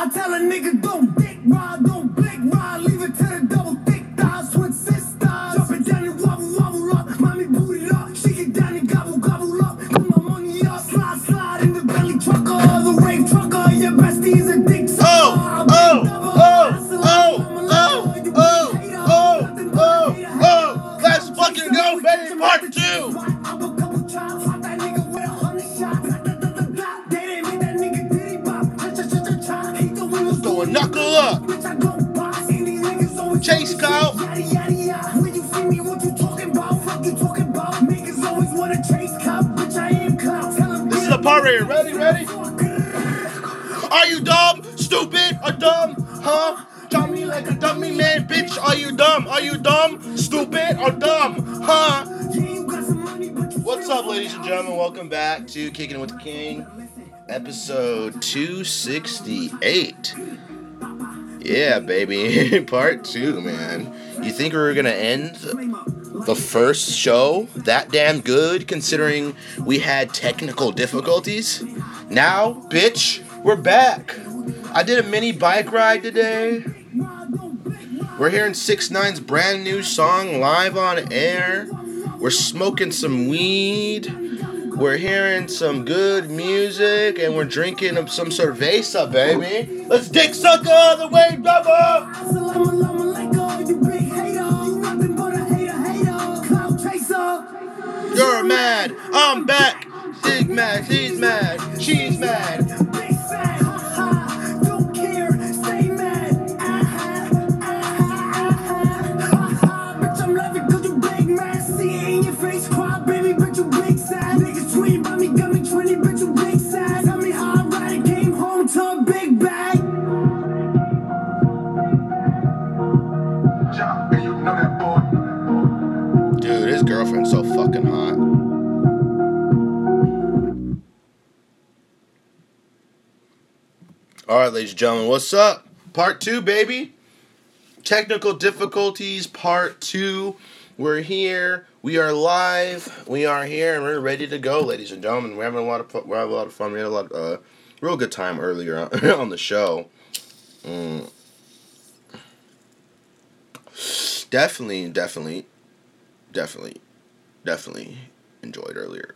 I tell a nigga don't dick ride, don't blick ride, leave it to the Huh? Dummy like a dummy man, bitch. Are you dumb? Are you dumb, stupid, or dumb? Huh? What's up, ladies and gentlemen? Welcome back to Kicking with the King, episode 268. Yeah, baby. Part two, man. You think we were gonna end the first show that damn good considering we had technical difficulties? Now, bitch, we're back. I did a mini bike ride today. We're hearing 6 9's brand new song live on air. We're smoking some weed. We're hearing some good music and we're drinking some cerveza, baby. Let's dick sucker the way, brother! You're mad. I'm back. Dig mad. He's mad. She's mad. All right, ladies and gentlemen, what's up? Part two, baby. Technical difficulties, part two. We're here. We are live. We are here, and we're ready to go, ladies and gentlemen. We're having a lot of fun. We're having a lot of fun. We had a lot, of, uh, real good time earlier on, on the show. Mm. Definitely, definitely, definitely, definitely enjoyed earlier.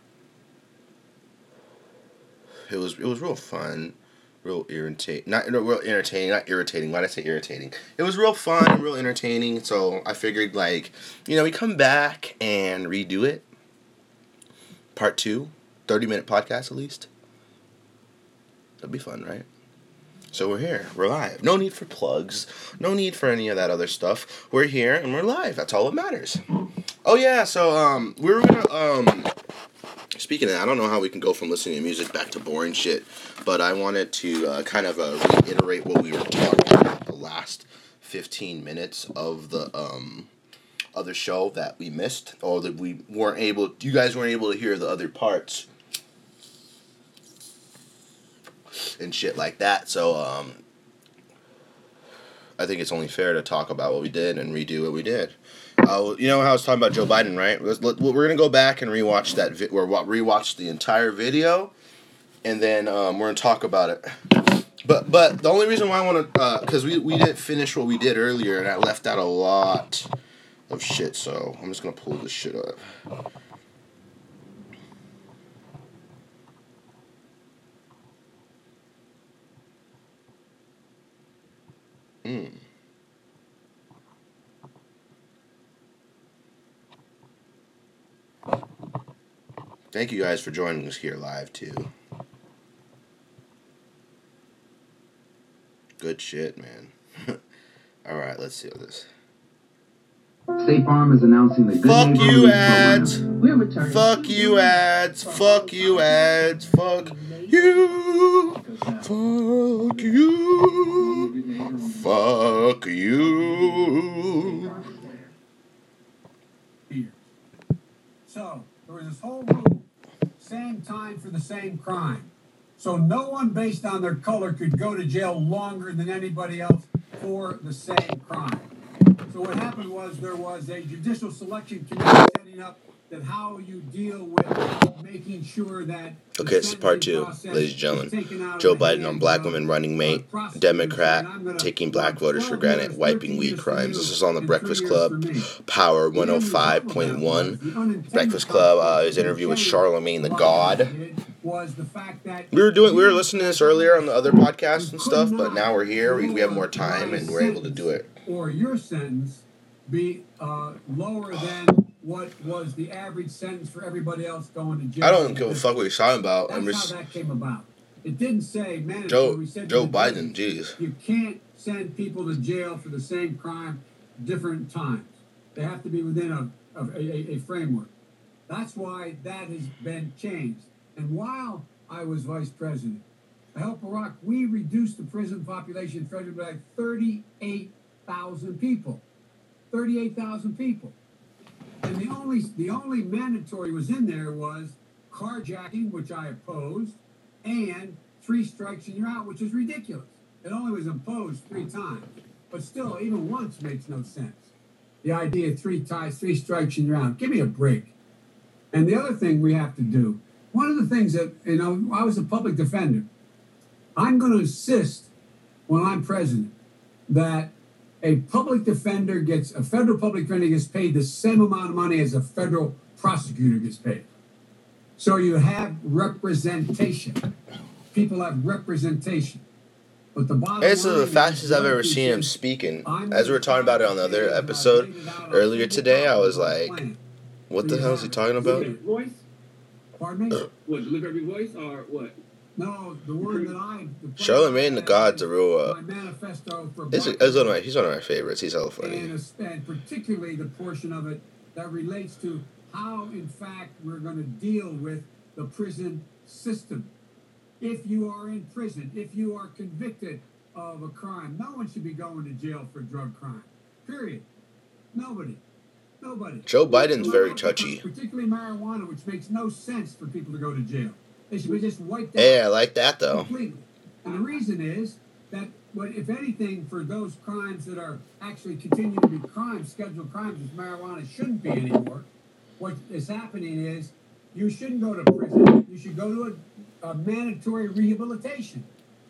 It was it was real fun, real irritating. Not real entertaining. Not irritating. Why did I say irritating? It was real fun, and real entertaining. So I figured like, you know, we come back and redo it. Part two, 30 minute podcast at least. That'd be fun, right? So we're here. We're live. No need for plugs. No need for any of that other stuff. We're here and we're live. That's all that matters. Oh yeah, so um we were gonna um speaking of that, I don't know how we can go from listening to music back to boring shit, but I wanted to uh, kind of uh, reiterate what we were talking about the last 15 minutes of the um other show that we missed or that we weren't able you guys weren't able to hear the other parts and shit like that. So um, I think it's only fair to talk about what we did and redo what we did. Uh, you know how I was talking about Joe Biden, right? We're gonna go back and rewatch that. Vi- or wa- rewatch the entire video, and then um, we're gonna talk about it. But but the only reason why I want to because we we didn't finish what we did earlier, and I left out a lot of shit. So I'm just gonna pull this shit up. Mm. Thank you guys for joining us here live too. Good shit, man. All right, let's see what this. State Farm is announcing the Good Fuck you, ads. program. Fuck you ads. Fuck you ads. Fuck you. Fuck you. Fuck you. here. So there was this whole rule, same time for the same crime. So no one based on their color could go to jail longer than anybody else for the same crime. So what happened was there was a judicial selection committee setting up that how you deal with making sure that. Okay, this is part two, ladies and gentlemen. of Joe Biden on black women running mate, Democrat, and I'm gonna- taking black voters for granted, wiping weed crimes. This is on the Breakfast Club. Power The end result 105.1. was the unintended Breakfast Club, uh, his interview with Charlemagne the God. I did Was the fact that We were doing, we were listening to this earlier on the other podcast and stuff, but now we're here. We, we have more time and we're able to do it. or your sentence be uh, lower than what was the average sentence for everybody else going to jail. I don't give a fuck what he's talking about. That's I'm how that came about. It didn't say mandatory. Joe We said to Joe Biden. Jeez. You can't send people to jail for the same crime different times. They have to be within a, a, a, a framework. That's why that has been changed. And while I was vice president, I helped Barack, we reduced the prison population federally by 38,000 people. 38,000 people. And the only the only mandatory was in there was carjacking, which I opposed, and three strikes and you're out, which is ridiculous. It only was imposed three times, but still, even once makes no sense. The idea of three ties, three strikes and you're out. Give me a break. And the other thing we have to do, one of the things that you know, I was a public defender. I'm going to insist when I'm president that a public defender gets a federal public defender gets paid the same amount of money as a federal prosecutor gets paid. So you have representation. People have representation. But the bottom This is line the fastest I've ever seen him speaking. As we were talking about it on the other episode lay it out on earlier today, I was like, what the hell is he talking about? voice? Pardon me? What, deliver every voice or what? No, the one that I. The Charlemagne the God's a real. Uh, my manifesto for it's, it's one of my, he's one of my favorites. He's hella funny. and, es- and particularly the portion of it that relates to how, in fact, we're going to deal with the prison system. If you are in prison, if you are convicted of a crime, no one should be going to jail for drug crime. Period. Nobody. Nobody. Joe Biden's very touchy. Particularly marijuana, which makes no sense for people to go to jail. They should be just wiped out. Hey, I like that though. Completely. And the reason is that, what, if anything, for those crimes that are actually continue to be crimes, scheduled crimes, which marijuana shouldn't be anymore, what is happening is you shouldn't go to prison. You should go to a, a mandatory rehabilitation.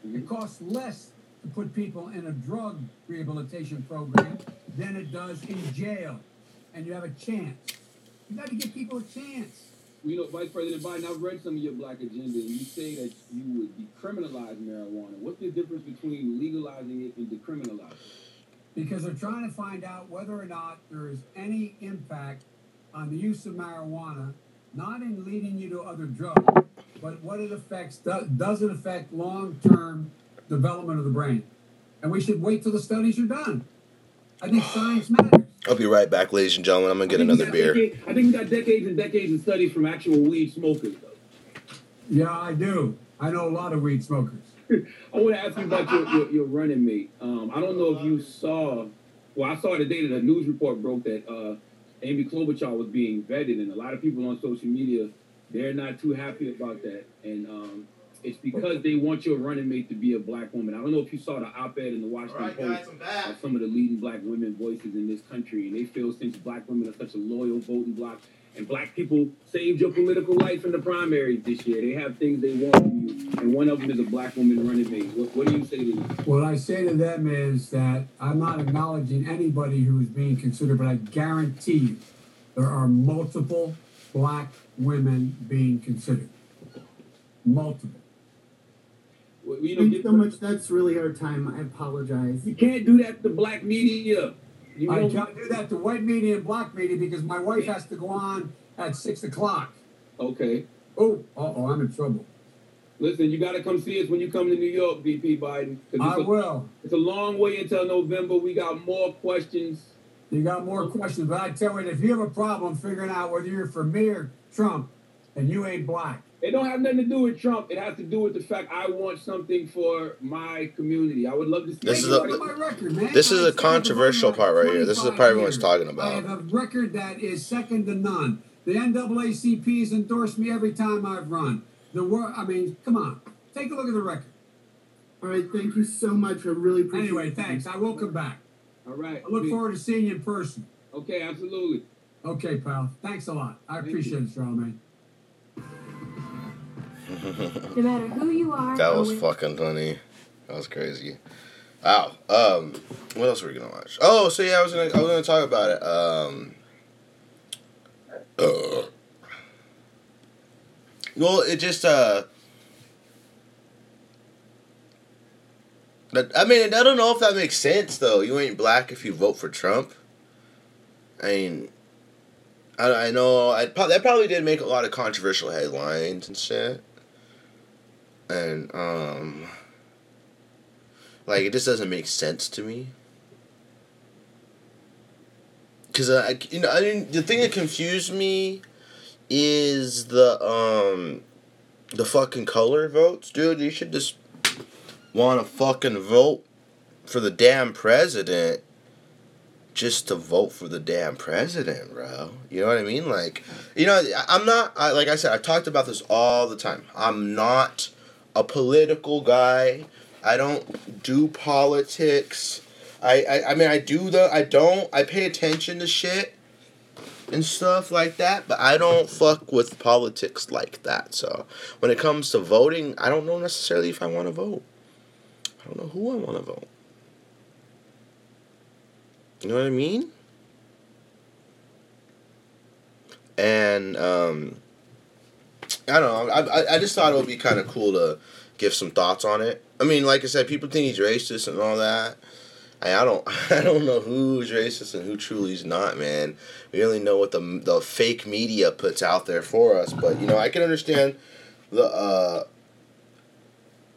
It costs less to put people in a drug rehabilitation program than it does in jail. And you have a chance. You got to give people a chance. You know, Vice President Biden, I've read some of your black agenda, and you say that you would decriminalize marijuana. What's the difference between legalizing it and decriminalizing it? because they're trying to find out whether or not there is any impact on the use of marijuana, not in leading you to other drugs, but what it affects. Do, does it affect long-term development of the brain? And we should wait till the studies are done. I think science matters. I'll be right back, ladies and gentlemen. I'm gonna get I think we another beer. decade- I think we got decades and decades of studies from actual weed smokers, though. Yeah, I do. I know a lot of weed smokers. I want to ask you about your, your, your running mate. Um, I don't know if you saw, well, I saw the day that a news report broke that uh, Amy Klobuchar was being vetted, and a lot of people on social media, they're not too happy about that. And um, it's because they want your running mate to be a black woman. I don't know if you saw the op-ed in the Washington Post I'm of some of the leading black women voices in this country, and they feel since black women are such a loyal voting bloc, and black people saved your political life in the primaries this year. They have things they want from you, and one of them is a black woman running mate. What, what do you say to them? What I say to them is that I'm not acknowledging anybody who is being considered, but I guarantee you there are multiple black women being considered. Multiple. You know, Thanks so much. That's really our time. I apologize. You can't do that to black media. You I can't do that to white media and black media because my wife has to go on at six o'clock. okay. Oh, uh oh, I'm in trouble. Listen, you got to come see us when you come to New York, VP Biden. I a, will. it's a long way until November. We got more questions. You got more questions, but I tell you, if you have a problem figuring out whether you're for me or Trump, and you ain't black. It don't have nothing to do with Trump. It has to do with the fact I want something for my community. I would love to see. This is a- my record, man. this is a I've said controversial part right here. This is the 25 part everyone's years. talking about. I have a record that is second to none. The NAACP has endorsed me every time I've run. The war. I mean, come on, take a look at the record. All right. Thank you so much. I really appreciate it. Anyway, it. thanks. I will come back. All right. I look Please. forward to seeing you in person. Okay, absolutely. Okay, pal. Thanks a lot. I Thank appreciate it, Charlemagne. No matter who you are, That was fucking funny. That was crazy. Wow. Um, what else were we gonna watch? Oh, so yeah, I was gonna I was gonna talk about it. Um. uh, well, it just uh. I mean, I don't know if that makes sense though. You ain't black if you vote for Trump. I mean, I, I know I that probably did make a lot of controversial headlines and shit. And um, like it just doesn't make sense to me. Cause uh, I, you know, I mean, the thing that confused me is the um, the fucking color votes, dude. You should just want to fucking vote for the damn president just to vote for the damn president, bro. You know what I mean? Like, you know, I'm not, I, like I said, I've talked about this all the time. I'm not a political guy. I don't do politics. I, I, I mean, I do the, I don't, I pay attention to shit and stuff like that, but I don't fuck with politics like that. So when it comes to voting, I don't know necessarily if I want to vote. I don't know who I want to vote. You know what I mean? And um, I don't know. I, I, just thought it would be kind of cool to give some thoughts on it. I mean, like I said, people think he's racist and all that. I, I don't I don't know who's racist and who truly is not, man. We only know what the the fake media puts out there for us. But you know, I can understand the. Uh,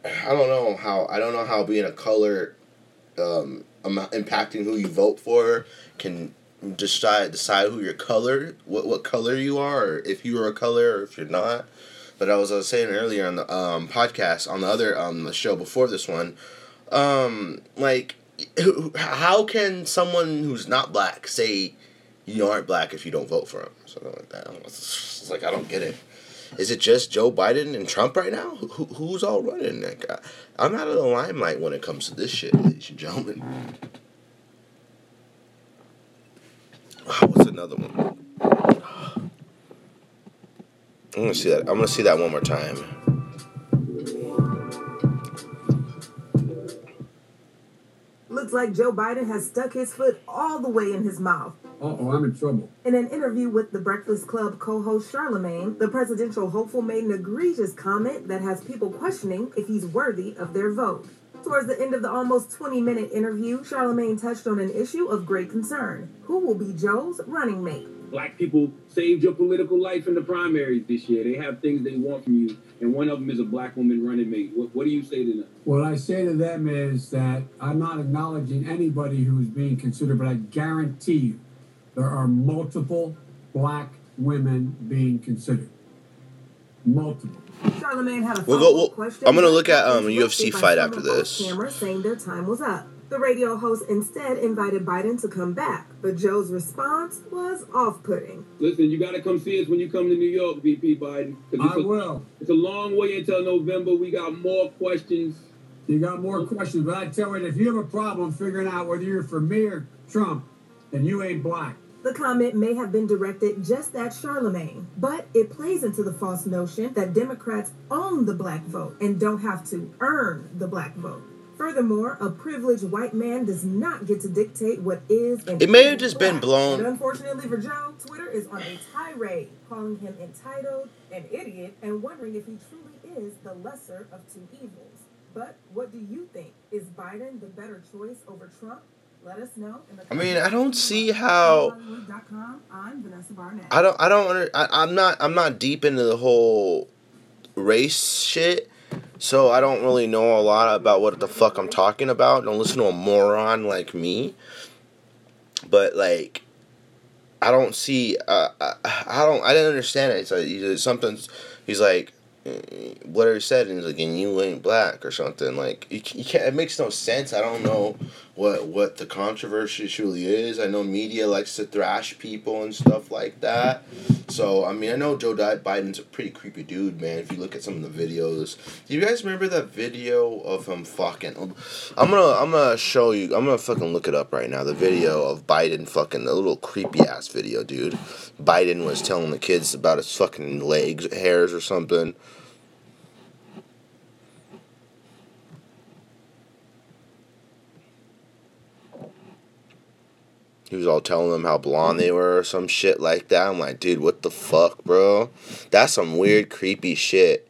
I don't know how I don't know how being a color, um, impacting who you vote for can decide decide who your color what what color you are or if you are a color or if you're not. But I was, I was saying earlier on the um, podcast on the other um the show before this one, um like how can someone who's not black say you aren't black if you don't vote for him something like that? It's, like I don't get it. Is it just Joe Biden and Trump right now? Who, who- who's all running? Like, I- I'm out of the limelight when it comes to this shit, ladies and gentlemen. What's another one? I'm gonna see that. I'm gonna see that one more time. Looks like Joe Biden has stuck his foot all the way in his mouth. Uh oh, I'm in trouble. In an interview with the Breakfast Club co host Charlemagne, the presidential hopeful made an egregious comment that has people questioning if he's worthy of their vote. Towards the end of the almost 20 minute interview, Charlemagne touched on an issue of great concern who will be Joe's running mate? Black people saved your political life in the primaries this year. They have things they want from you, and one of them is a black woman running mate. What, what do you say to them? What I say to them is that I'm not acknowledging anybody who is being considered, but I guarantee you there are multiple black women being considered. Multiple. Charlemagne had a We'll go- we'll- question. I'm gonna look at, um, interrupted UFC fight after this. Camera saying their time was up. The radio host instead invited Biden to come back, but Joe's response was off-putting. Listen, you got to come see us when you come to New York, VP Biden. 'cause I it's a, will. It's a long way until November. We got more questions. You got more questions, but I tell you, if you have a problem figuring out whether you're for me or Trump, then you ain't black. The comment may have been directed just at Charlemagne, but it plays into the false notion that Democrats own the black vote and don't have to earn the black vote. Furthermore, a privileged white man does not get to dictate what is and It may have just been blown- And unfortunately for Joe, Twitter is on a tirade, calling him entitled, an idiot, and wondering if he truly is the lesser of two evils. But what do you think? Is Biden the better choice over Trump? Let us know. I mean, I don't see how. I'm Vanessa Barnett. I don't. I don't. Under, I, I'm not. I'm not deep into the whole race shit. So I don't really know a lot about what the fuck I'm talking about. Don't listen to a moron like me. But like, I don't see. Uh, I, I don't. I didn't understand it. It's like he's something's. He's like, eh, whatever he said, and he's like, and you ain't black or something. Like you, you can't. It makes no sense. I don't know what what the controversy truly is. I know media likes to thrash people and stuff like that. So I mean, I know Joe Biden's a pretty creepy dude, man. If you look at some of the videos, do you guys remember that video of him fucking? I'm gonna I'm gonna show you. I'm gonna fucking look it up right now. The video of Biden fucking the little creepy ass video, dude. Biden was telling the kids about his fucking legs hairs or something. He was all telling them how blonde they were or some shit like that. I'm like, dude, what the fuck, bro? That's some weird, creepy shit.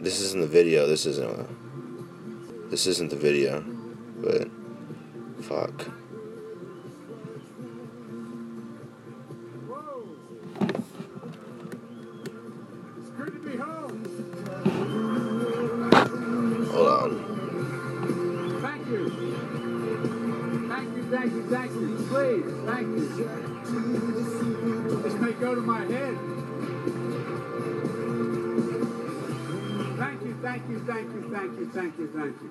This isn't the video. This isn't. A, this isn't the video, but fuck. Thank you, thank you. Please, thank you. This may go to my head. Thank you, thank you, thank you, thank you, thank you, thank you.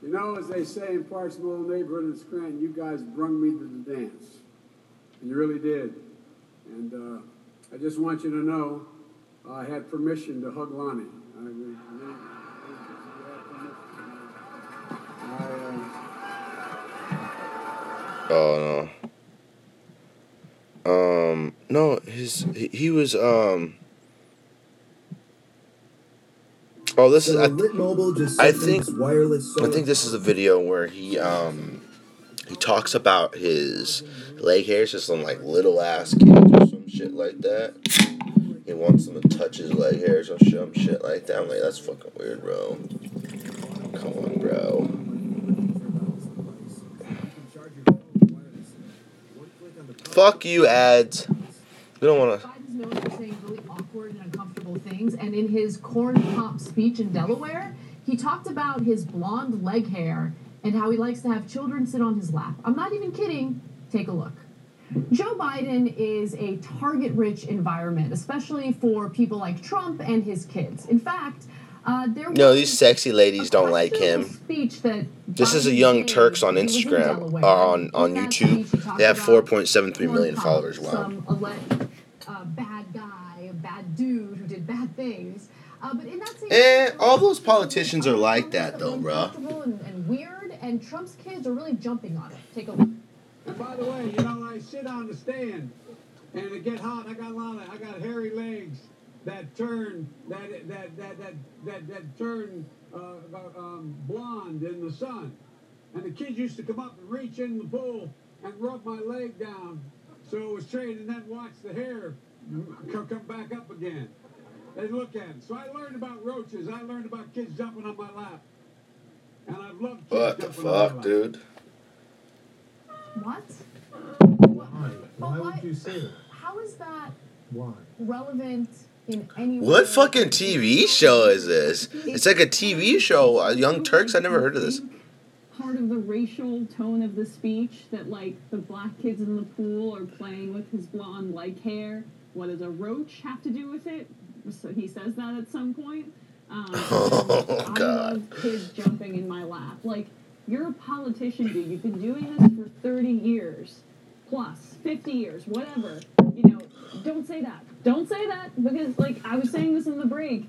You know, as they say in parts of my old neighborhood in Scranton, you guys brung me to the dance. And you really did. And uh, I just want you to know I had permission to hug Lonnie. I, I, uh, Oh no. Um no, his he, he was um Oh, this is I, Lit Mobile just I think wireless I think this is a video where he um he talks about his leg hairs just some like little ass kids or some shit like that. He wants them to touch his leg hairs or some shit like that. I'm like, that's fucking weird, bro. Come on, bro. Fuck you, ads. We don't wanna. Biden's known for saying really awkward and uncomfortable things, and in his corn pop speech in Delaware, he talked about his blonde leg hair and how he likes to have children sit on his lap. I'm not even kidding. Take a look. Joe Biden is a target rich environment, especially for people like Trump and his kids. In fact, uh, there No, these sexy ladies don't like him. Speech that This is a Young Turks on when in Instagram Delaware. or on on YouTube. speech, he talked They have 4.73 million followers. pops, Wow. Some alleged uh, bad guy, a bad dude who did bad things. Uh, but in that same Eh, all those politicians are like that though, bro. And, and weird, and Trump's kids are really jumping on it. Take a look. And by the way, you know, I sit on the stand and it get hot. I got a lot of, I got hairy legs that turn, that that that that that, that turn uh, um, blonde in the sun. And the kids used to come up and reach in the pool and rub my leg down, so it was straight, and then watch the hair come, come back up again. They look at it. So I learned about roaches. I learned about kids jumping on my lap. And I've loved kids What the jumping on my fuck, lap. dude? What? Why? Why would you say that? How is that Why? relevant in any way? What fucking TV show is this? It's like a TV show. Uh, Young Turks. I never heard of this. part of the racial tone of the speech that like the black kids in the pool are playing with his blonde like hair. What does a roach have to do with it? So he says that at some point. Um, Oh, I God. love kids jumping in my lap. Like you're a politician, dude. You've been doing this for 30 years, plus 50 years, whatever. You know, don't say that. Don't say that because, like, I was saying this in the break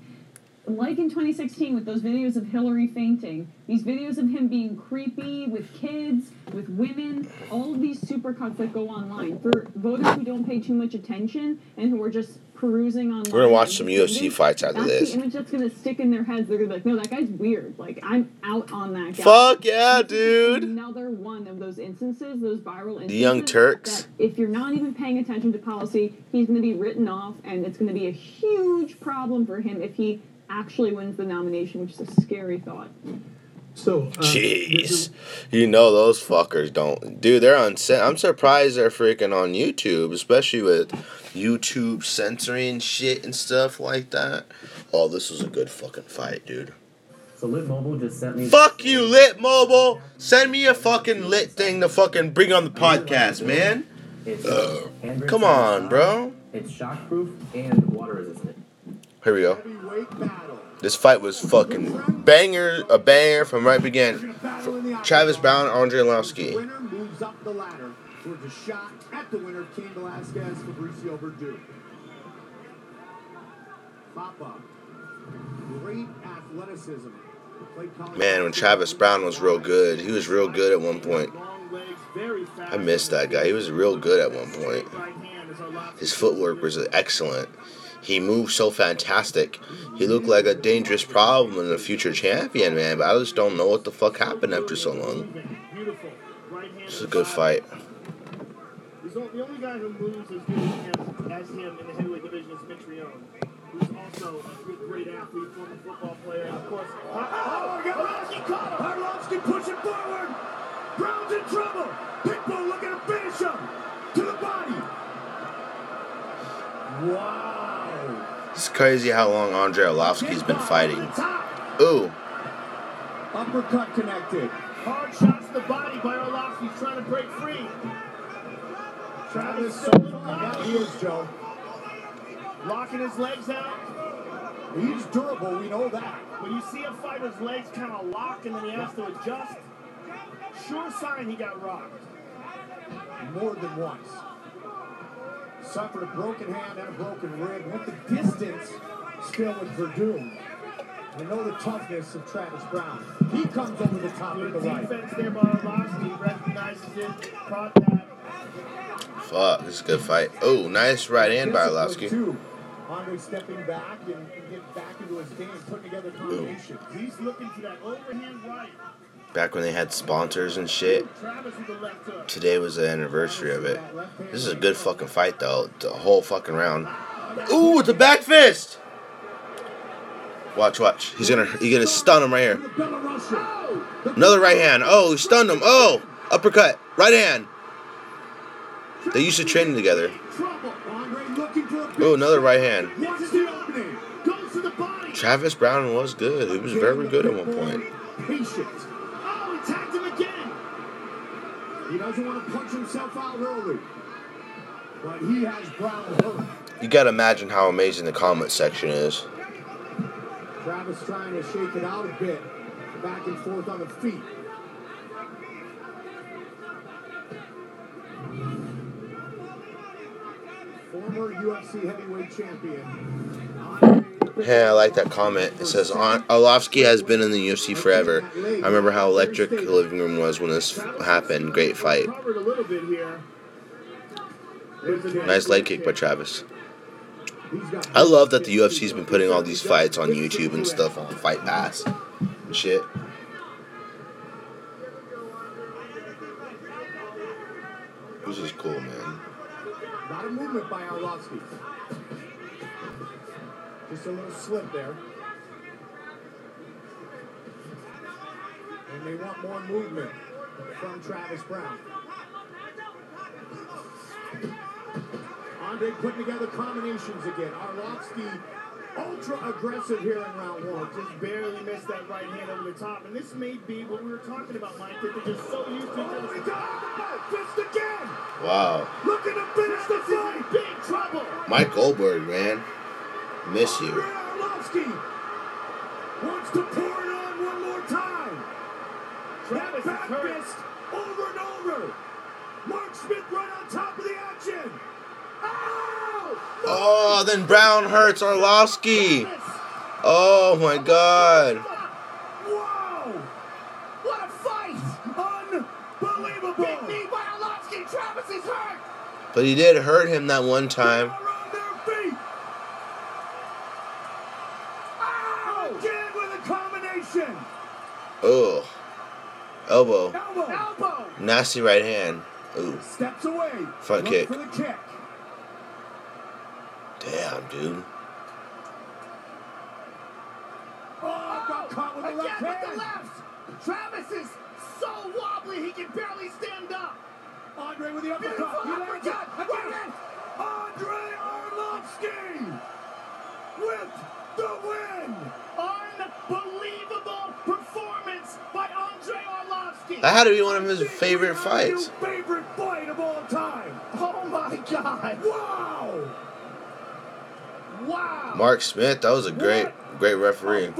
like in 2016 with those videos of Hillary fainting, these videos of him being creepy with kids, with women, all of these supercuts that go online for voters who don't pay too much attention and who are just perusing online. We're gonna watch some UFC fights after that's this. the image that's gonna stick in their heads. They're gonna be like, no, that guy's weird. Like I'm out on that guy. Fuck yeah, dude. Another one of those instances, those viral instances. The Young Turks. if you're not even paying attention to policy, he's going to be written off, and it's going to be a huge problem for him if he actually wins the nomination, which is a scary thought. So, uh, Jeez, you know those fuckers don't, dude. They're on. I'm surprised they're freaking on YouTube, especially with YouTube censoring shit and stuff like that. Oh, this was a good fucking fight, dude. So Lit Mobile just sent me. Fuck you, Lit Mobile. Send me a fucking lit thing to fucking bring on the podcast, man. It's Uh, come on, bro. It's shockproof and water resistant. Here we go. This fight was fucking banger, a banger from right begin. Travis Browne, Andre shot at the winner, Velasquez, athleticism. Man, when Travis Browne was real good, he was real good at one point. I missed that guy. He was real good at one point. His footwork was excellent. He moved so fantastic. He looked like a dangerous problem and a future champion, man. But I just don't know what the fuck happened after so long. It's a good fight. He's the the only guy who moves as good as, as him in the heavyweight division is Mitch who's also a good, great athlete, former football player, and of course. Oh, caught him. Arlovsky pushing forward. Browne's in trouble. Pitbull looking to finish him. To the body. Wow. It's crazy how long Andre Arlovsky's been fighting. Ooh, Uppercut connected. Hard shots to the body by Arlovsky. Trying to break free. Travis so far. He Joe. Locking his legs out. He's durable. We know that. When you see a fighter's legs kind of lock and then he has to adjust, sure sign he got rocked. More than once. Suffered a broken hand and a broken rib. Went the distance still with Werdum. We know the toughness of Travis Browne. He comes over the top with the Good right. defense there by Arlovsky. Recognizes it. Caught that. fuck, this is a good fight. Oh, nice right hand by Discipline, Arlovsky. Andre stepping back and, and get back into his game, putting together combinations. He's looking for that overhand right. Back when they had sponsors and shit. Today was the anniversary of it. This is a good fucking fight though. The whole fucking round. Ooh, it's a back fist. Watch, watch. He's gonna he's gonna stun him right here. Another right hand. Oh, he stunned him. Oh, uppercut. Right hand. They used to train together. Oh, another right hand. Travis Browne was good. He was very good at one point. He him again. He doesn't want to punch himself out early. But he has Browne hurt. You gotta imagine how amazing the comment section is. Travis trying to shake it out a bit. Back and forth on the feet. Former UFC heavyweight champion. Hey, I like that comment. It says "Ar- Arlovsky has been in the UFC forever. I remember how electric the living room was when this happened. Great fight. Nice leg kick by Travis. I love that the UFC's been putting all these fights on YouTube and stuff on Fight Pass and shit. This is cool, man. Not a movement by Arlovsky. Just a little slip there. And they want more movement from Travis Browne. Andre putting together combinations again. Arlovsky ultra aggressive here in round one. Just barely missed that right hand over the top. And this may be what we were talking about, Mike, that they're just so used to each Oh other's my God! Fist again! Wow. Looking to finish the fight! big trouble. Mike Goldberg, man. Miss you. Arlovsky wants to pour it on one more time. Travis That is back fist over and over. Mark Smith right on top of the action. Ow! Oh, then Browne hurts Arlovsky. Oh my god. Whoa! What a fight! Unbelievable! Big knee by Arlovsky. Travis is hurt. But he did hurt him that one time. Around their feet. Ow! Again with a combination. Oh. Elbow. Elbow. Elbow. Nasty right hand. Ooh. Steps away. Front kick. For kick. Damn, dude. Oh, got caught with the Again left with the left. Travis is so wobbly he can barely stand up. Andre with the Beautiful uppercut. He lands it. uppercut. Again. Andre Arlovsky with the win. That had to be one of his favorite fights. Favorite fight of all time. Oh my God! Wow! Wow! Mark Smith, that was a great, great referee.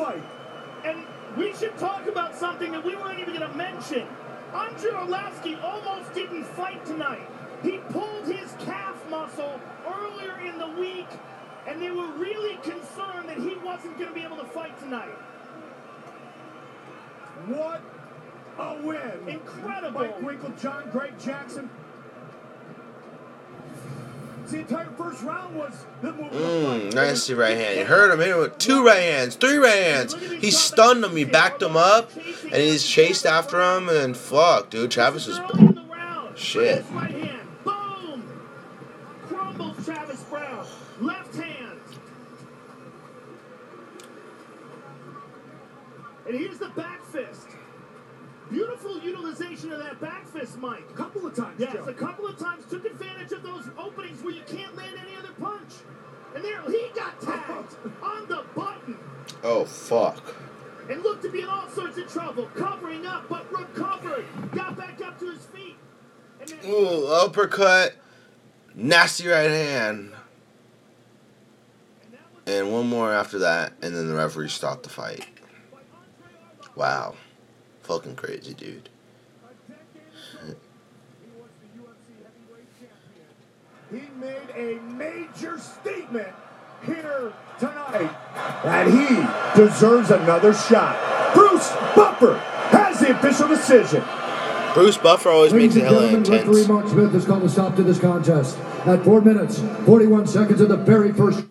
And we should talk about something that we weren't even going to mention. Andre Arlovsky almost didn't fight tonight. He pulled his calf muscle earlier in the week, and they were really concerned that he wasn't going to be able to fight tonight. What a win! Incredible. Mike Winkeljohn Greg Jackson. The entire first round was the move. Mmm, nasty right hand. You heard him hit with two right hands, three right hands. He stunned him, he backed him up, and he's chased after him, and fuck, dude, Travis was. Shit. Right hand, boom! Crumbles Travis Browne. Left hand. And here's the back fist. Beautiful utilization of that back fist, Mike. A couple of times, Yes, Joe. a couple of times took advantage of those openings where you can't land any other punch. And there, he got tagged on the button Oh, fuck. and looked to be in all sorts of trouble, covering up, but recovered, got back up to his feet. Ooh, uppercut. Nasty right hand. And one more after that, and then the referee stopped the fight. Wow. Fucking crazy, dude. He made a major statement here tonight that he deserves another shot. Bruce Buffer has the official decision. Bruce Buffer always makes it Ladies and hella gentlemen, intense. referee Mark Smith has called a stop to this contest at 4 minutes, 41 seconds of the very first.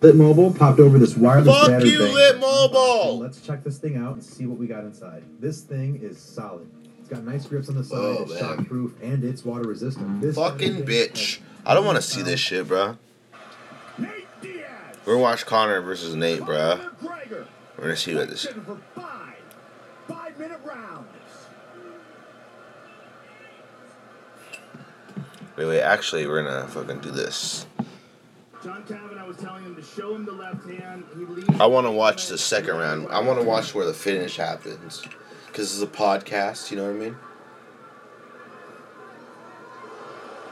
Lit Mobile popped over this wireless Fuck battery you, bank. Lit Mobile! Let's check this thing out and see what we got inside. This thing is solid. It's got nice grips on the side, Oh, it's shockproof, and it's water resistant. This Fucking bitch. I don't want to see this shit, bro. We're gonna watch Conor versus Nate, bro. We're gonna see what this. For five, five minute rounds. Wait, wait. Actually, we're gonna fucking do this. John Kavanagh was telling him to show him the left hand. He. I want to watch the second round. I want to watch where the finish happens, because it's a podcast. You know what I mean?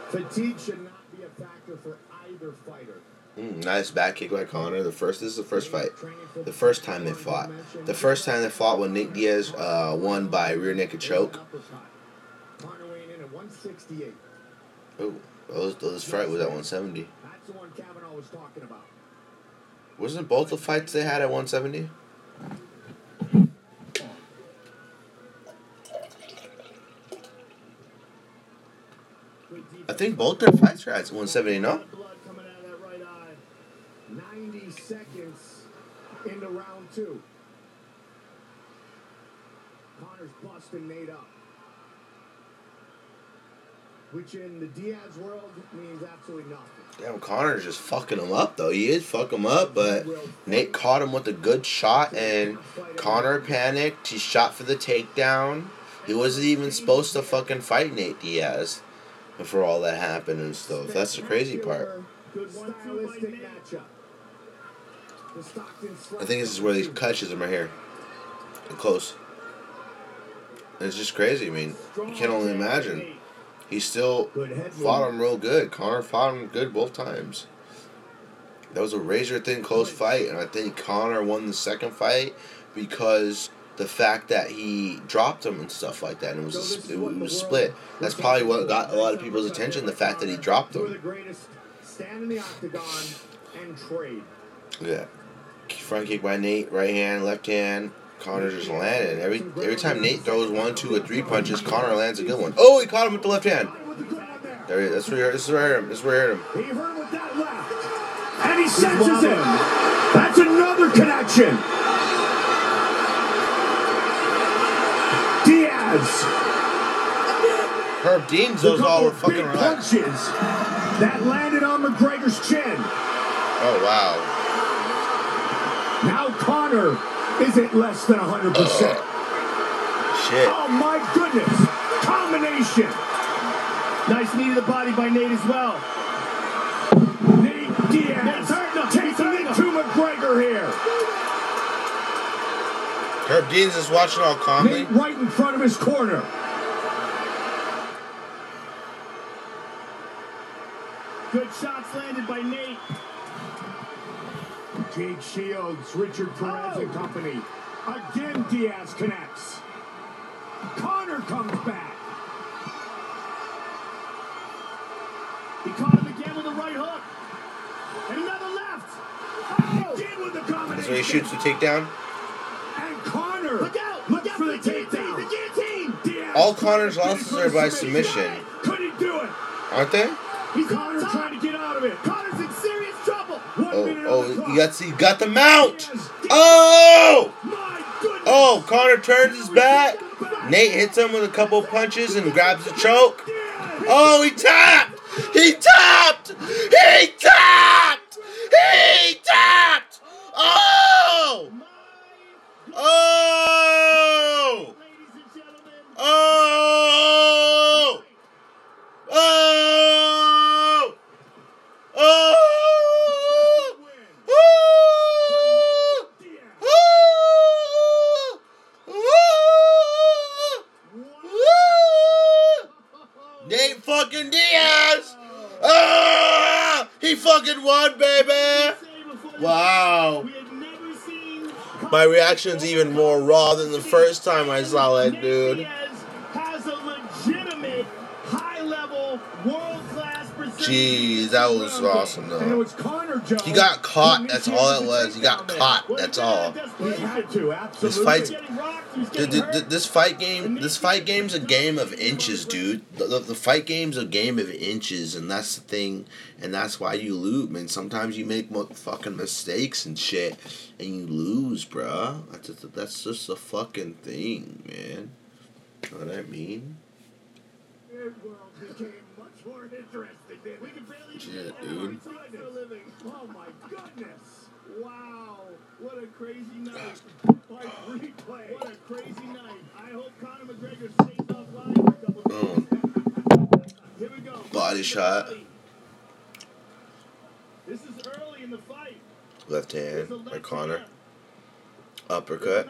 Fatigue should not be a factor for either fighter. Mm, nice back kick by Conor. The first. This is the first fight. The first time they fought. The first time they fought when Nick Diaz uh, won by rear naked choke. Conor weighing in at 168. Oh, those those fight was at 170. That's the one Kavanagh was talking about. Wasn't both the fights they had at 170? I think both their fights are at 170, no? Blood coming out of that right eye. 90 seconds into round two. Conor's busting Nate up. Which in the Diaz world means absolutely nothing. Damn, Conor's just fucking him up, though. He is fucking him up, but Nate caught him with a good shot, and Conor panicked. He shot for the takedown. He wasn't even supposed to fucking fight Nate Diaz before all that happened and stuff. That's the crazy part. I think this is where he catches him right here. Close. And It's just crazy. I mean, you can only imagine. He still fought him real good. Conor fought him good both times. That was a razor thin close fight, and I think Conor won the second fight because the fact that he dropped him and stuff like that, and it was it was split. That's probably what got a lot of people's attention. The fact that he dropped him. Yeah. Front kick by Nate, right hand, left hand. Conor just landed. Every every time Nate throws one, two, or three punches, Conor lands a good one. Oh, he caught him with the left hand. There he is. That's where you heard, this is where I heard him. This is where I heard him. He hurt with that left. And he senses it. That's another connection. Herb A those all couple fucking big relaxed. punches that landed on McGregor's chin. Oh wow. Now Conor is at less than 100%. Shit. Oh my goodness. Combination. Nice knee to the body by Nate as well. Herb Dean's just watching all calmly. Nate right in front of his corner. Good shots landed by Nate. Jake Shields, Richard Perez and oh. company. Again, Diaz connects. Conor comes back. He caught him again with a right hook. And another left. Oh! Again with the That's combination. when he shoots the takedown. And Conor Look out! looks Look out for for the the guillotine! takedown. The guillotine! Diaz All Conor's losses are by submission. Couldn't do it. Aren't they? He's Conor trying to get out of it. Conor's in serious trouble. One Oh, minute oh, on the oh, you got see, got the mount. Oh, oh, Conor turns his back. Nate hits him with a couple punches and grabs the choke. Oh, he tapped. He tapped. He tapped. He tapped. Oh. Ladies and gentlemen, Oh! Oh! Oh! Oh! Oh! Oh! Nate fucking Diaz! Ah! He fucking won, baby! say before the Wow. we had never seen My reaction's even more raw than the first time I saw that dude. Diaz a legitimate high-level, world-class Jeez, that was awesome though. was Connor Jones. He got caught, that's all it was. He got caught, that's all. He had to, absolutely. fight's- getting rocked, he was Th- getting th- hurt. th- This fight game, this fight game's a game of inches, dude. The, the, the fight game's a game of inches, and that's the thing, and that's why you lose, man. Sometimes you make fucking mistakes and shit, and you lose, bruh. That's just, that's just a fucking thing, man. Know what I mean? The world became much more interesting, didn't We it? can barely Shit, even dude. talk for a living. Oh my goodness. Wow, what a crazy night. Replay. What a crazy night. I hope Conor McGregor stays offline for a couple Oh, Here we go. Body shot. This is early in the fight. Left hand by Conor. Uppercut.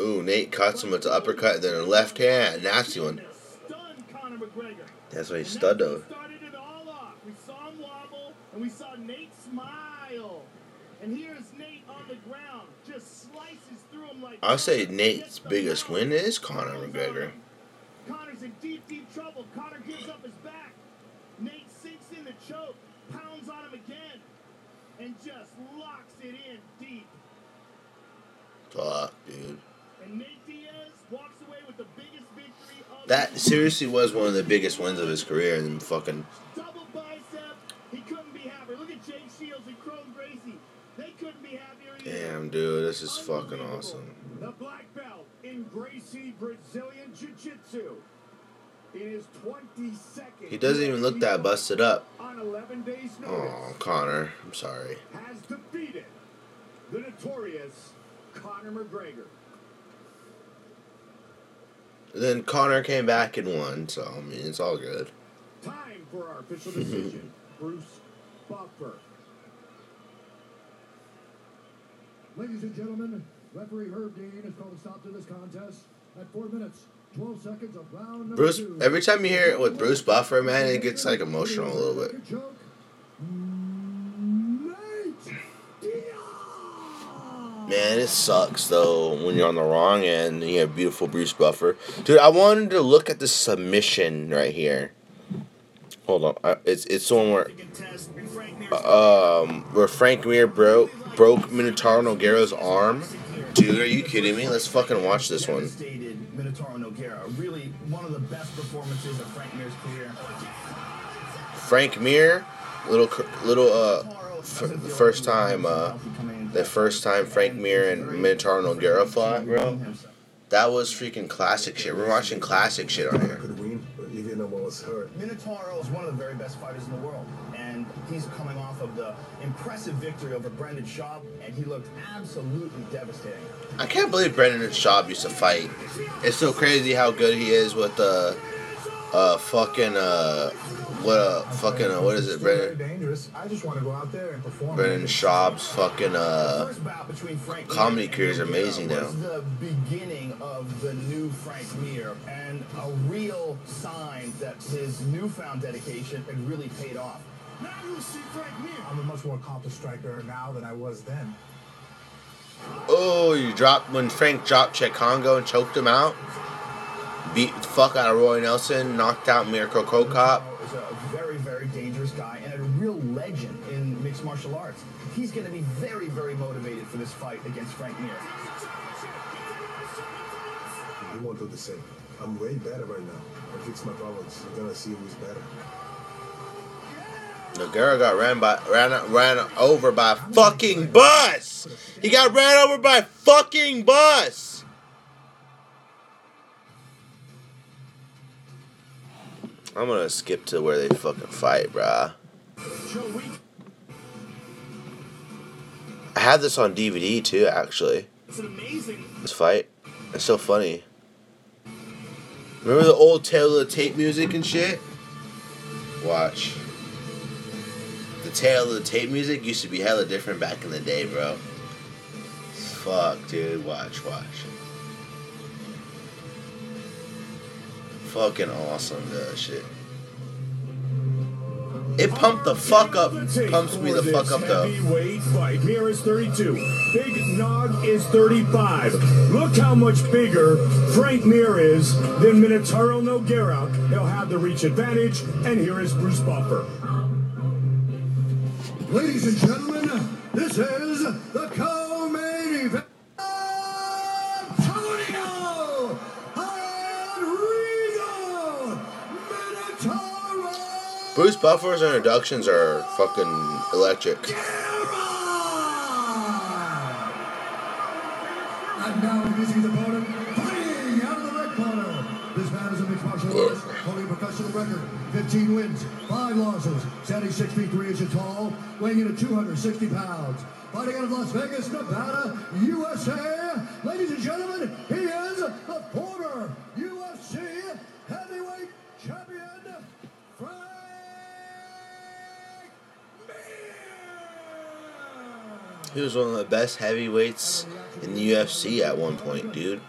Ooh, Nate cuts him with the uppercut, and then a left hand, nasty one. Stunned. That's why he And stud though. what started it all off. We saw him wobble, and we saw Nate smile. And here's Nate on the ground, just slices through him like. I'll say. Nate's biggest win is Conor McGregor. Conor's in deep, deep trouble. Conor gives up his back. Nate sinks in the choke, pounds on him again, and just locks it in deep. Fuck, dude. And Nate Diaz walks away with the biggest victory of That seriously was one of the biggest wins of his career, and fucking Double bicep. He couldn't be happier. Look at Jake Shields and Kron Gracie. They couldn't be happier either. damn, dude, this is fucking awesome. The black belt in Gracie Brazilian his 22nd He doesn't even look that busted up. on 11 days notice Oh, Conor, I'm sorry. has defeated the notorious Conor McGregor. Then Conor came back and won, so I mean it's all good. Time for our official decision. Bruce Buffer. Ladies and gentlemen, referee Herb Dean has called a stop to this contest at four minutes, 12 seconds of round number Bruce, every time you hear it with Bruce Buffer, man, it gets like emotional a little bit. Man, it sucks though when you're on the wrong end and you have beautiful Bruce Buffer. Dude, I wanted to look at the submission right here. Hold on, I, it's it's the one where um where Frank Mir broke broke Minotauro Nogueira's arm. Dude, are you kidding me? Let's fucking watch this one. Devastated Minotauro Nogueira. Really one of the best performances of Frank Mir's career. Frank Mir, little little uh, f- the first time uh, the first time Frank Mir and Minotauro Nogueira fought, bro. That was freaking classic shit. We're watching classic shit on here. Minotauro is one of the very best fighters in the world, and he's coming off of the impressive victory over Brendan Schaub, and he looked absolutely devastating. I can't believe Brendan and Schaub used to fight. It's so crazy how good he is with the uh, fucking uh, what uh fucking uh, what is it, Brendan? dangerous. I just want to go out there and perform. Brendan Schaub's fucking uh First bout between Frank comedy career is amazing now. the beginning of the new Frank Mir and a real sign that his newfound dedication had really paid off. Now you see Frank Mir. I'm a much more accomplished striker now than I was then. Oh, you dropped when Frank dropped Cheick Kongo and choked him out. Beat the fuck out of Roy Nelson, knocked out Mirko Cro Cop. is a very, very dangerous guy and a real legend in mixed martial arts. He's going to be very, very motivated for this fight against Frank Mir. You won't do the same. I'm way better right now. I fix my problems. You're gonna see who's better. Nogueira got ran by ran ran over by fucking bus. He got ran over by fucking bus. I'm gonna skip to where they fucking fight, bruh. I had this on DVD too, actually. It's amazing. This fight. It's so funny. Remember the old the Tape music and shit? Watch. The Tale of the Tape music used to be hella different back in the day, bro. Fuck, dude. Watch, watch. Fucking awesome, that shit. It pumped the fuck up. Pumps me the fuck up though. Fight. Mir is 32. Big Nog is 35. Look how much bigger Frank Mir is than Minotauro Nogueira. He'll have the reach advantage, and here is Bruce Buffer. Ladies and gentlemen, this is the co-main event. Antonio Enrico Minotauro. Bruce Buffer's introductions are fucking electric. And now his opponent, fighting out of the red corner. This man is a mixed martial artist, holding a professional record, 15 wins, 5 losses, standing 6 feet 3 inches tall, weighing in at 260 pounds. Fighting out of Las Vegas, Nevada, USA. Ladies and gentlemen, he is the former UFC heavyweight champion, Frank Mir. He was one of the best heavyweights in the UFC at one point, dude.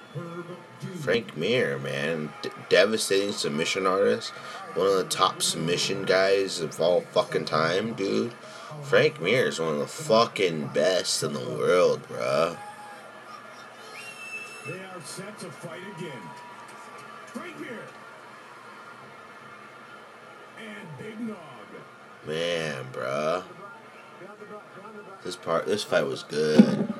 Frank Mir, man, D- devastating submission artist, one of the top submission guys of all fucking time, dude. Frank Mir is one of the fucking best in the world, bruh. They are set to fight again. Frank Mir. And Big Nog. Man, bruh. This part, this fight was good.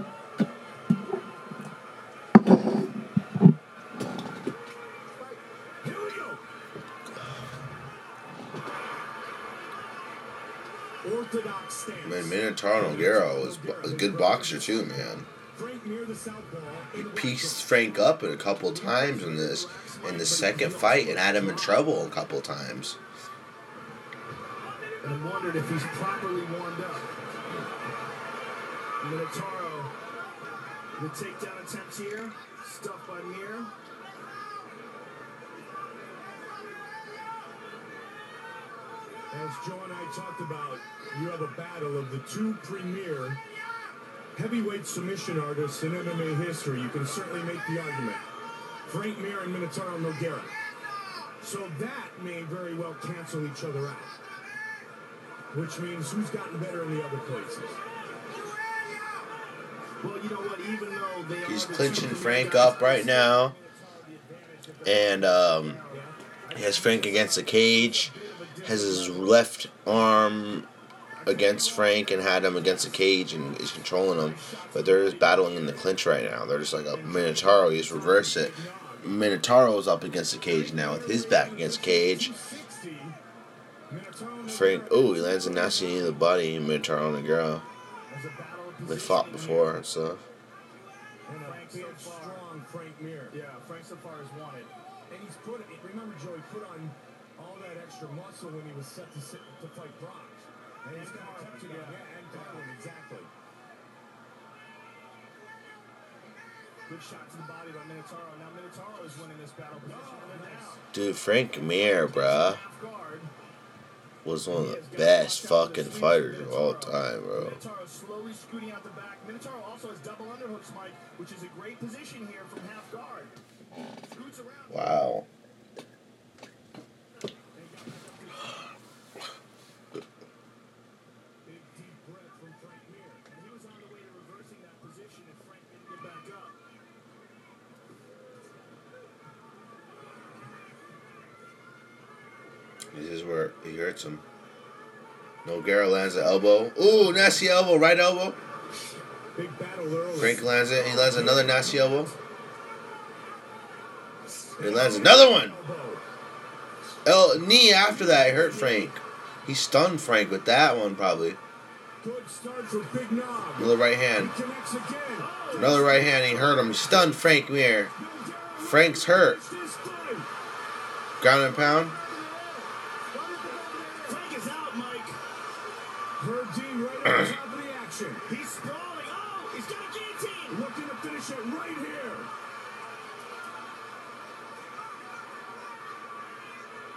Minotauro Nogueira was a good boxer too, man. He pieced Frank up a couple times in this in the second fight and had him in trouble a couple times. And I'm wondering if he's properly warmed up. Minotauro, the takedown attempt here, stuffed by Mir. As Joe and I talked about, you have a battle of the two premier heavyweight submission artists in MMA history. You can certainly make the argument. Frank Mir and Minotauro Nogueira. So that may very well cancel each other out. Which means who's gotten better in the other places? Well, you know what? Even though they He's are clinching two Frank guys- up right now. And um, he has Frank against the cage. Has his left arm against Frank and had him against the cage and is controlling him. But they're just battling in the clinch right now. They're just like a Minotauro. He's reversed it. Minotauro's up against the cage now with his back against cage. Frank, oh, he lands a nasty knee to the body. Minotauro Nogueira. They fought before and stuff. So Mir. Yeah, Frank so has won. And he's put, remember, Joe, he put on all that extra muscle when he was set to, sit, to fight Brock. And he's got to kept together. Yeah, and Carlin, exactly. Good shot to the body by Minotauro. Now Minotauro is winning this battle position in. Dude, Frank Mir, bruh. Was one of the best fucking fighters of all time, bro. Minotauro slowly scooting out the back. Minotauro also has double underhooks, Mike, which is a great position here from half guard. Scoots around. Wow. Where he hurts him. Nogueira lands the elbow. Ooh, nasty elbow, right elbow. Big battle early. Frank lands it. He lands another nasty elbow. He lands another one. El knee after that hurt Frank. He stunned Frank with that one probably. Good start for Big Nog. Another right hand. Another right hand. He hurt him. He stunned Frank Mir. Frank's hurt. Ground and pound. Dean right on top of the action. He's sprawling. Oh, he's got a guillotine. Looking to finish it right here.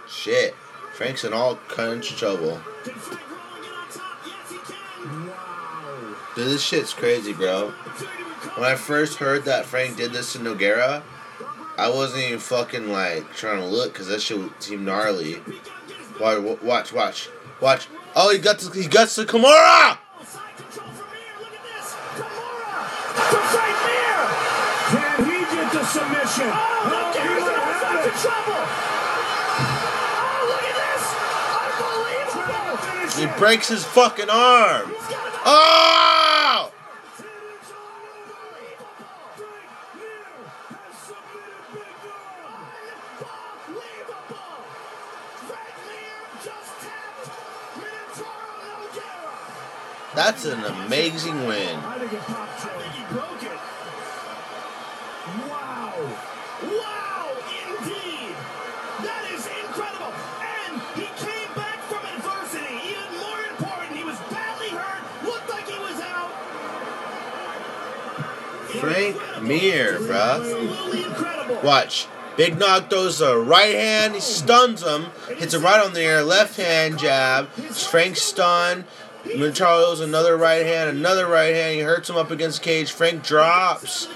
Shit. Frank's in all kinds of trouble. Can Frank roll get on top? Yes, he can. Wow. Dude, this shit's crazy, bro. When I first heard that Frank did this to Nogueira, I wasn't even fucking like trying to look because that shit seemed gnarly. Watch, watch, watch, watch. Oh, he got the, he guts the Kimura. Side control from Mir. Look at this. Kimura to Frank Mir. Can he get the submission? Oh, he Nogueira's might in all have sorts it. of trouble. Oh, look at this. Unbelievable. He breaks his fucking arm. He's got it. Oh! Ah! At him as out. Frank Mir, bruh. Watch. Big Nog throws a right hand, he stuns him, hits it right on the air, left hand jab. Frank stun. Minotauro another right hand, another right hand. He hurts him up against cage. Frank drops.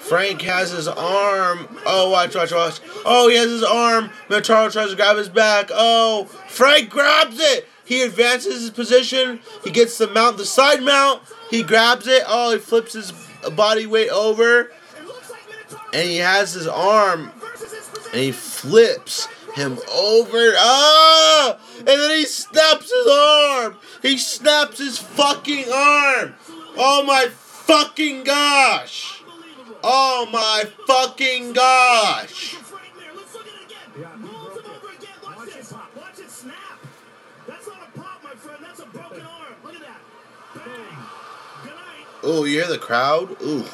Frank has his arm. Oh, watch, watch, watch. Oh, he has his arm. Minotauro tries to grab his back. Oh, Frank grabs it. He advances his position. He gets the mount, the side mount. He grabs it. Oh, he flips his body weight over. And he has his arm. And he flips him over. Ah! And then he snaps his arm. He snaps his fucking arm. Oh my fucking gosh. Oh my fucking gosh. Oh, you hear the crowd? Ooh.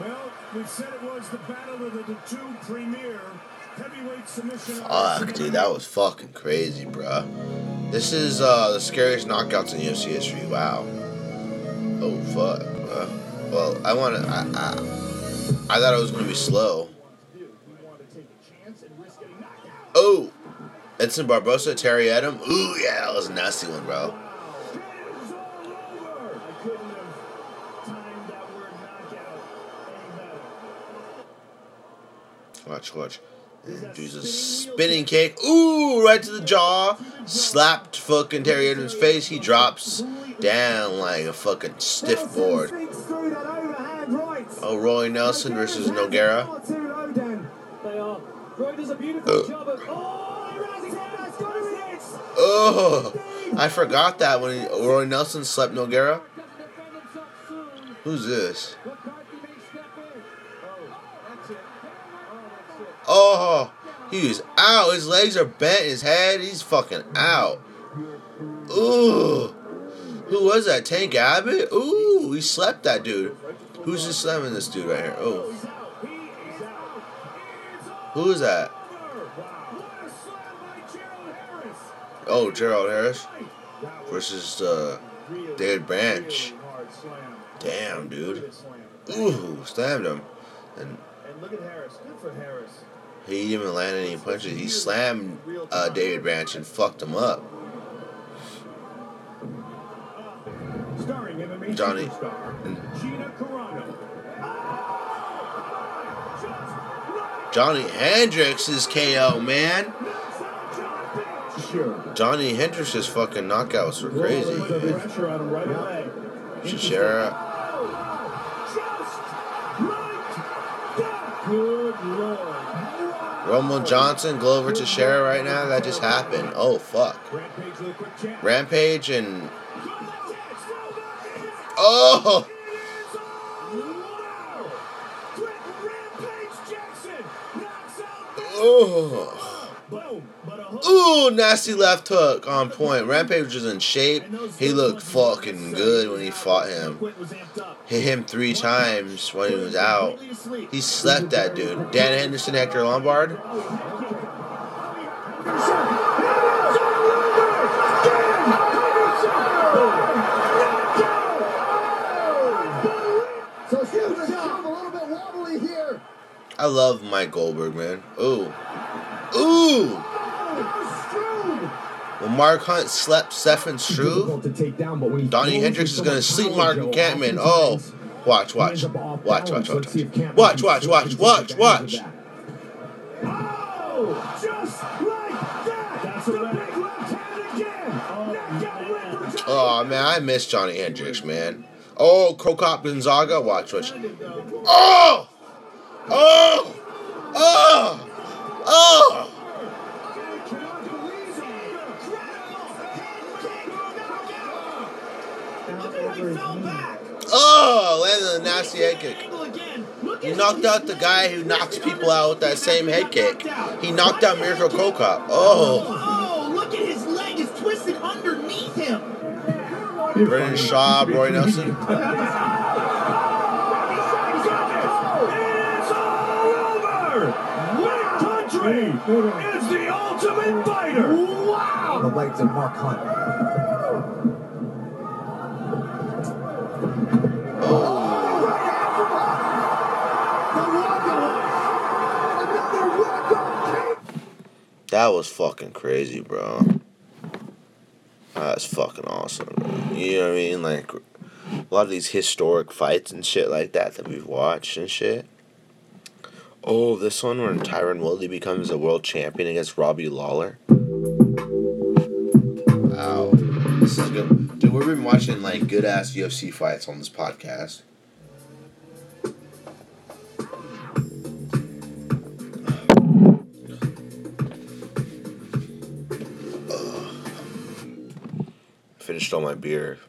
Well, we said it was the battle of the, two premier. Fuck, dude, that was fucking crazy, bruh. This is uh, the scariest knockouts in UFC history. Wow. Oh fuck. bruh. well, I want to. I, I, I thought it was gonna be slow. Oh, Edson Barbosa, Terry Etim. Ooh yeah, that was a nasty one, bro. I couldn't have timed that word knockout any better. Watch, watch. Jesus, spinning kick. Ooh, right to the jaw. Slapped fucking Terry Etim's face. He drops down like a fucking stiff board. Oh, Roy Nelson versus Nogueira. A. Oh. Oh, I forgot that when Roy Nelson slapped Nogueira. Who's this? Oh, he's out. His legs are bent. His head. He's fucking out. Ooh. Who was that? Tank Abbott? Ooh, he slapped that dude. Who's just slamming this dude right here? Oh. Who is that? Oh, Gerald Harris versus uh, David Branch. Damn, dude. Ooh, slammed him. And And look at Harris. Good for Harris. He didn't even land any punches. He slammed uh, David Branch and fucked him up. Johnny. Johnny Hendricks is KO, man. Johnny Hendricks' fucking knockouts were crazy. Put man. pressure on him right away. Shishara. Good lord. Rumble Johnson, Glover Teixeira right now. That just happened. Oh, fuck. Rampage with a quick chance. Rampage and. Oh! Oh! Ooh, nasty left hook on point. Rampage was in shape. He looked fucking good when he fought him. Hit him three times when he was out. He slept that dude. Dan Henderson, Hector Lombard. I love Mike Goldberg, man. Ooh. Ooh! When Mark Hunt slept Stefan Struve, Donnie Hendricks is going to sleep Mark Kampmann. Oh, watch, watch. Watch, watch, watch, watch. Watch, watch, watch, watch, watch. Oh, just like that. The big left hand again. Oh, man, I miss Johnny Hendricks, man. Oh, Cro Cop Gonzaga. Watch, watch. Oh! Oh! Oh! Oh! Oh, landed a nasty head kick. He knocked out the guy who knocks people out with that same head kick. He knocked out Mirko Cro Cop. Oh. Oh, look at his leg is twisted underneath him. Brendan Schaub, Roy Nelson. It is all over. Win country is the ultimate fighter. Wow. The legs of Mark Hunt. That was fucking crazy, bro. That's fucking awesome, bro. You know what I mean? Like, a lot of these historic fights and shit like that that we've watched and shit. Oh, this one where Tyron Woodley becomes a world champion against Robbie Lawler. This is good. Dude, we've been watching, like, good ass UFC fights on this podcast. finished all my beer.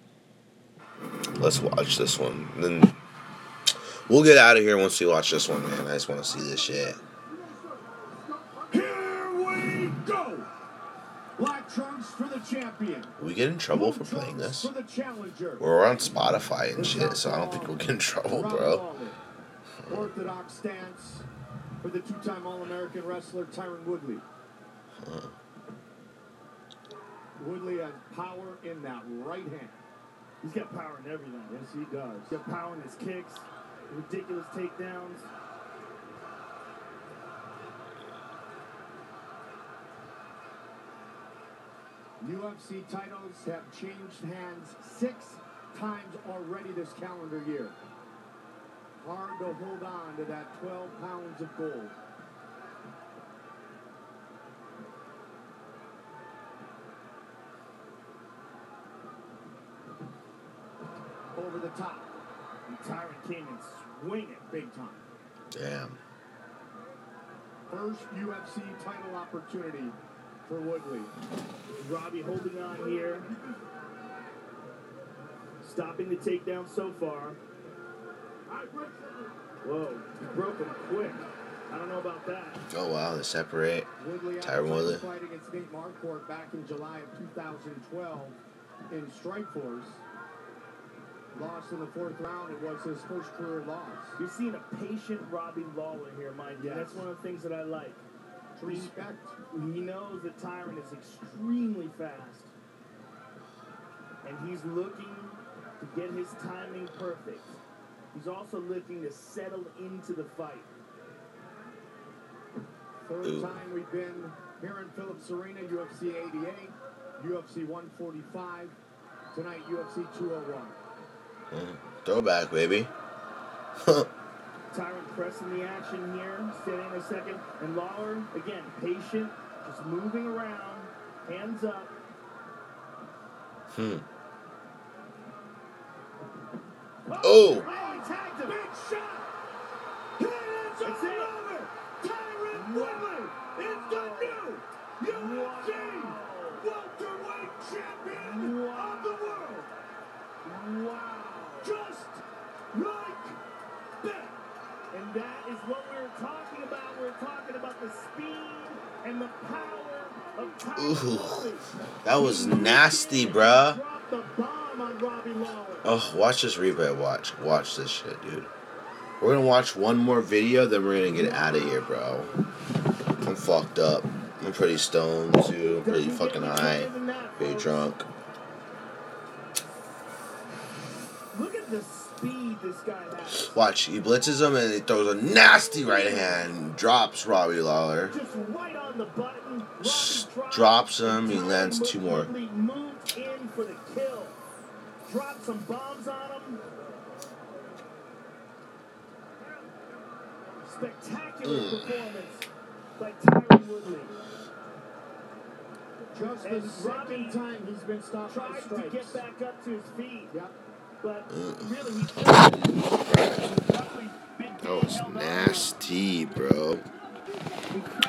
Let's watch this one. Then we'll get out of here once we watch this one, man. I just want to see this shit. Get in trouble for playing this. For the challenger. We're on Spotify and shit, so I don't think we'll get in trouble, bro. Orthodox stance for the two-time All-American wrestler Tyron Woodley. Huh. Woodley has power in that right hand. He's got power in everything. Yes, he does. He's got power in his kicks, ridiculous takedowns. UFC titles have changed hands six times already this calendar year. Hard to hold on to that 12 pounds of gold. Over the top. And Tyron came in swinging big time. Damn. First UFC title opportunity for Woodley. Robbie holding on here. Stopping the takedown so far. Whoa, he broke him quick. I don't know about that. Oh wow, they separate. Woodley Tyron Woodley. fight against Nate Marquardt back in July of 2012 in Strikeforce. Lost in the fourth round. It was his first career loss. You're seeing a patient Robbie Lawler here, mind you. Yes. That's one of the things that I like. Respect. He knows that Tyron is extremely fast. And he's looking to get his timing perfect. He's also looking to settle into the fight. Third Ooh. time we've been here in Philips Arena, UFC 88, UFC 145, tonight UFC 201. Mm. Throwback, baby. Tyron pressing the action here, standing a second, and Lawler again patient, just moving around, hands up. Hmm. Oh. Oh, Ooh. That was nasty, bruh. Dropped the bomb on Robbie Lawler. Oh, watch this replay. Watch. Watch this shit, dude. We're gonna watch one more video, then we're gonna get out of here, bro. I'm fucked up. I'm pretty stoned, too. I'm pretty fucking high. Pretty drunk. Look at the speed this guy has. Watch. He blitzes him and he throws a nasty right hand. Drops Robbie Lawler. Just right on the button. Drops him. He lands two more. Spectacular performance by Tyron Woodley. Just the second time he's been stopped by tried to get back up to his feet. Yep. But really, he That was nasty, bro.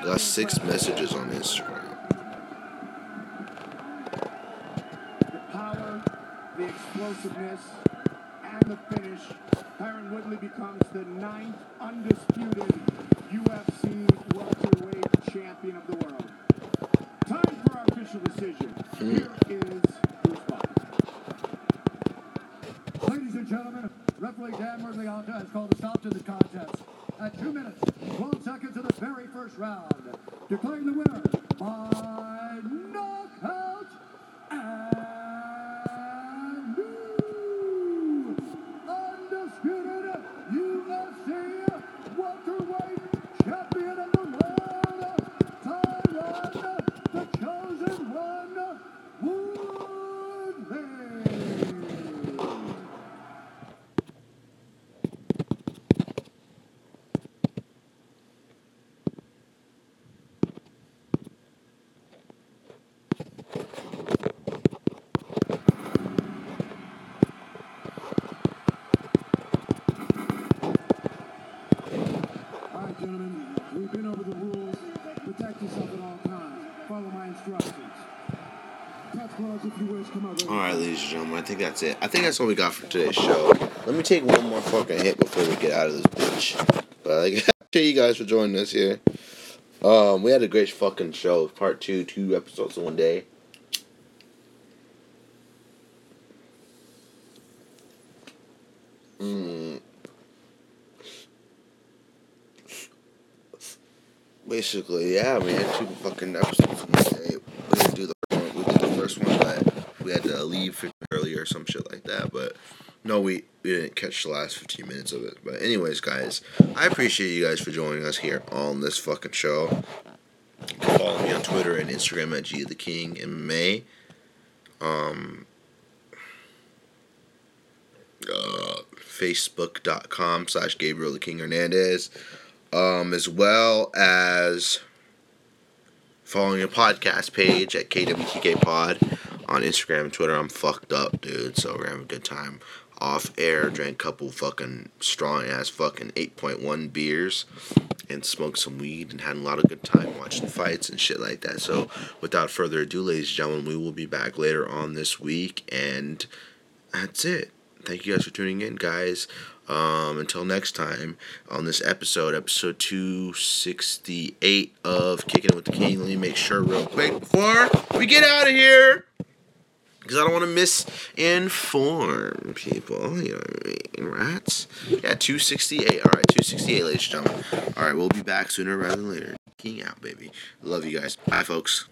Got six messages on Instagram. The power, the explosiveness, and the finish. Tyron Woodley becomes the ninth undisputed UFC welterweight champion of the world. Time for our official decision. Here is Bruce Buffer. Ladies and gentlemen, referee Dan Miragliotta has called a stop to the contest at 2 minutes, 12 seconds of the very first round, declaring the winner by knockout and new undisputed UFC welterweight champion of the world, Tyron, the chosen one, Woodley. All right, gentlemen, we've been over the rules. Protect yourself at all times. Follow my instructions. Touch gloves if you wish. Come on, All right, ladies and gentlemen, I think that's it. I think that's all we got for today's show. Let me take one more fucking hit before we get out of this bitch. But I appreciate you guys for joining us here. Um, we had a great fucking show. Part two, two episodes in one day. Mm. Basically, yeah, had two fucking episodes in one day. We didn't do the we had to leave early or some shit like that. But no, we, we didn't catch the last 15 minutes of it. But anyways, guys, I appreciate you guys for joining us here on this fucking show. Follow me on Twitter and Instagram at G the King in May. Um, uh, Facebook.com slash Gabriel the King Hernandez. Um, as well as following a podcast page at KWTK Pod on Instagram and Twitter. I'm fucked up, dude. So we're having a good time. Off air, drank a couple fucking strong ass fucking 8.1 beers and smoked some weed and had a lot of good time watching fights and shit like that. So without further ado, ladies and gentlemen, we will be back later on this week and that's it. Thank you guys for tuning in, guys. Um, until next time on this episode, episode 268 of Kicking It with the King. Let me make sure real quick before we get out of here. Because I don't want to misinform people. You know what I mean, rats? Yeah, 268. All right, 268, ladies and gentlemen. All right, we'll be back sooner rather than later. King out, baby. Love you guys. Bye, folks.